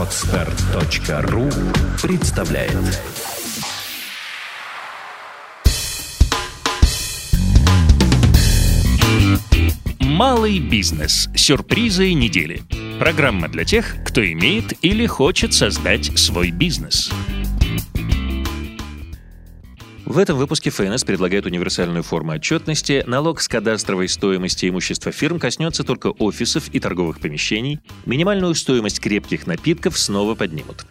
Отстар.ру представляет Малый бизнес. Сюрпризы недели. Программа для тех, кто имеет или хочет создать свой бизнес. В этом выпуске ФНС предлагает универсальную форму отчетности. Налог с кадастровой стоимости имущества фирм коснется только офисов и торговых помещений. Минимальную стоимость крепких напитков снова поднимут.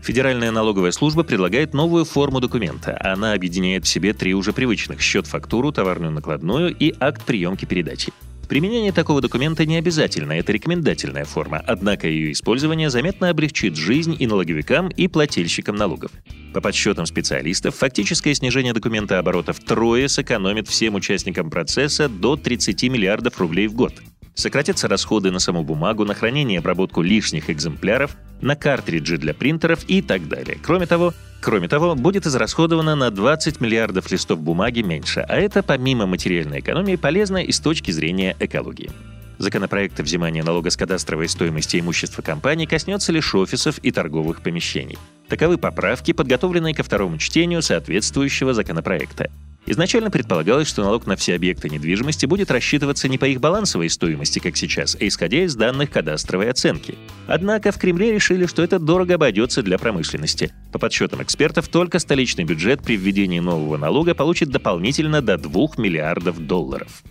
Федеральная налоговая служба предлагает новую форму документа. Она объединяет в себе три уже привычных – счет-фактуру, товарную накладную и акт приемки передачи. Применение такого документа не обязательно, это рекомендательная форма, однако ее использование заметно облегчит жизнь и налоговикам, и плательщикам налогов. По подсчетам специалистов, фактическое снижение документа оборота втрое сэкономит всем участникам процесса до 30 миллиардов рублей в год. Сократятся расходы на саму бумагу, на хранение и обработку лишних экземпляров, на картриджи для принтеров и так далее. Кроме того, Кроме того, будет израсходовано на 20 миллиардов листов бумаги меньше, а это, помимо материальной экономии, полезно и с точки зрения экологии. Законопроект о взимании налога с кадастровой стоимости имущества компаний коснется лишь офисов и торговых помещений. Таковы поправки, подготовленные ко второму чтению соответствующего законопроекта. Изначально предполагалось, что налог на все объекты недвижимости будет рассчитываться не по их балансовой стоимости, как сейчас, а исходя из данных кадастровой оценки. Однако в Кремле решили, что это дорого обойдется для промышленности. По подсчетам экспертов, только столичный бюджет при введении нового налога получит дополнительно до 2 миллиардов долларов.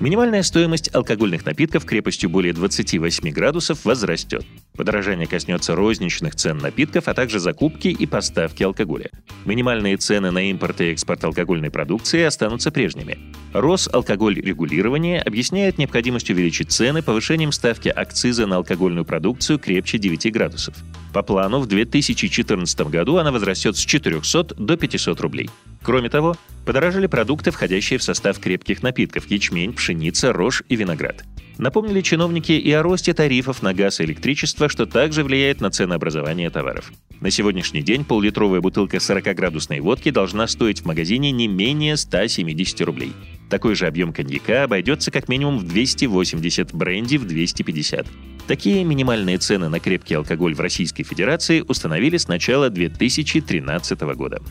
Минимальная стоимость алкогольных напитков крепостью более 28 градусов возрастет. Подорожание коснется розничных цен напитков, а также закупки и поставки алкоголя. Минимальные цены на импорт и экспорт алкогольной продукции останутся прежними. Росалкоголь регулирование объясняет необходимость увеличить цены повышением ставки акциза на алкогольную продукцию крепче 9 градусов. По плану в 2014 году она возрастет с 400 до 500 рублей. Кроме того, подорожали продукты, входящие в состав крепких напитков – ячмень, пшеница, рожь и виноград. Напомнили чиновники и о росте тарифов на газ и электричество, что также влияет на ценообразование товаров. На сегодняшний день пол-литровая бутылка 40-градусной водки должна стоить в магазине не менее 170 рублей. Такой же объем коньяка обойдется как минимум в 280, бренди в 250. Такие минимальные цены на крепкий алкоголь в Российской Федерации установили с начала 2013 года.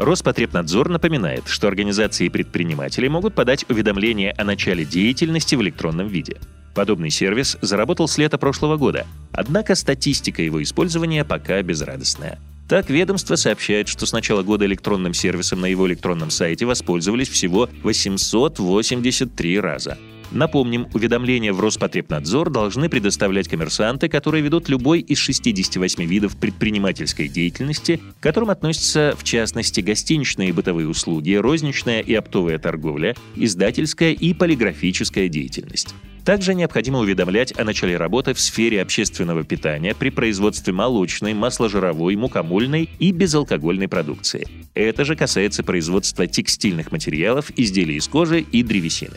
Роспотребнадзор напоминает, что организации и предприниматели могут подать уведомление о начале деятельности в электронном виде. Подобный сервис заработал с лета прошлого года, однако статистика его использования пока безрадостная. Так, ведомство сообщает, что с начала года электронным сервисом на его электронном сайте воспользовались всего 883 раза. Напомним, уведомления в Роспотребнадзор должны предоставлять коммерсанты, которые ведут любой из 68 видов предпринимательской деятельности, к которым относятся, в частности, гостиничные и бытовые услуги, розничная и оптовая торговля, издательская и полиграфическая деятельность. Также необходимо уведомлять о начале работы в сфере общественного питания при производстве молочной, масложировой, мукомольной и безалкогольной продукции. Это же касается производства текстильных материалов, изделий из кожи и древесины.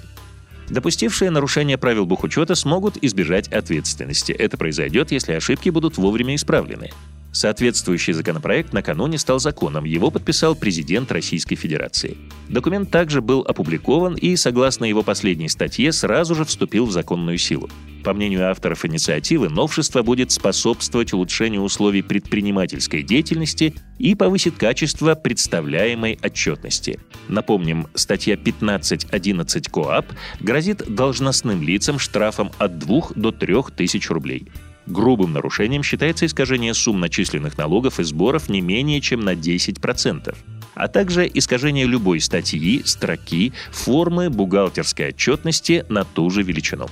Допустившие нарушение правил бухучета смогут избежать ответственности. Это произойдет, если ошибки будут вовремя исправлены. Соответствующий законопроект накануне стал законом, его подписал президент Российской Федерации. Документ также был опубликован и, согласно его последней статье, сразу же вступил в законную силу. По мнению авторов инициативы, новшество будет способствовать улучшению условий предпринимательской деятельности и повысит качество представляемой отчетности. Напомним, статья 15.11 КОАП грозит должностным лицам штрафом от 2 до 3 тысяч рублей. Грубым нарушением считается искажение сумм начисленных налогов и сборов не менее чем на 10%, а также искажение любой статьи, строки, формы бухгалтерской отчетности на ту же величину.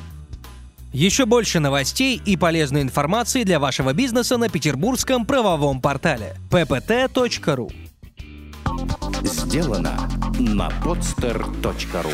Еще больше новостей и полезной информации для вашего бизнеса на петербургском правовом портале ppt.ru Сделано на podster.ru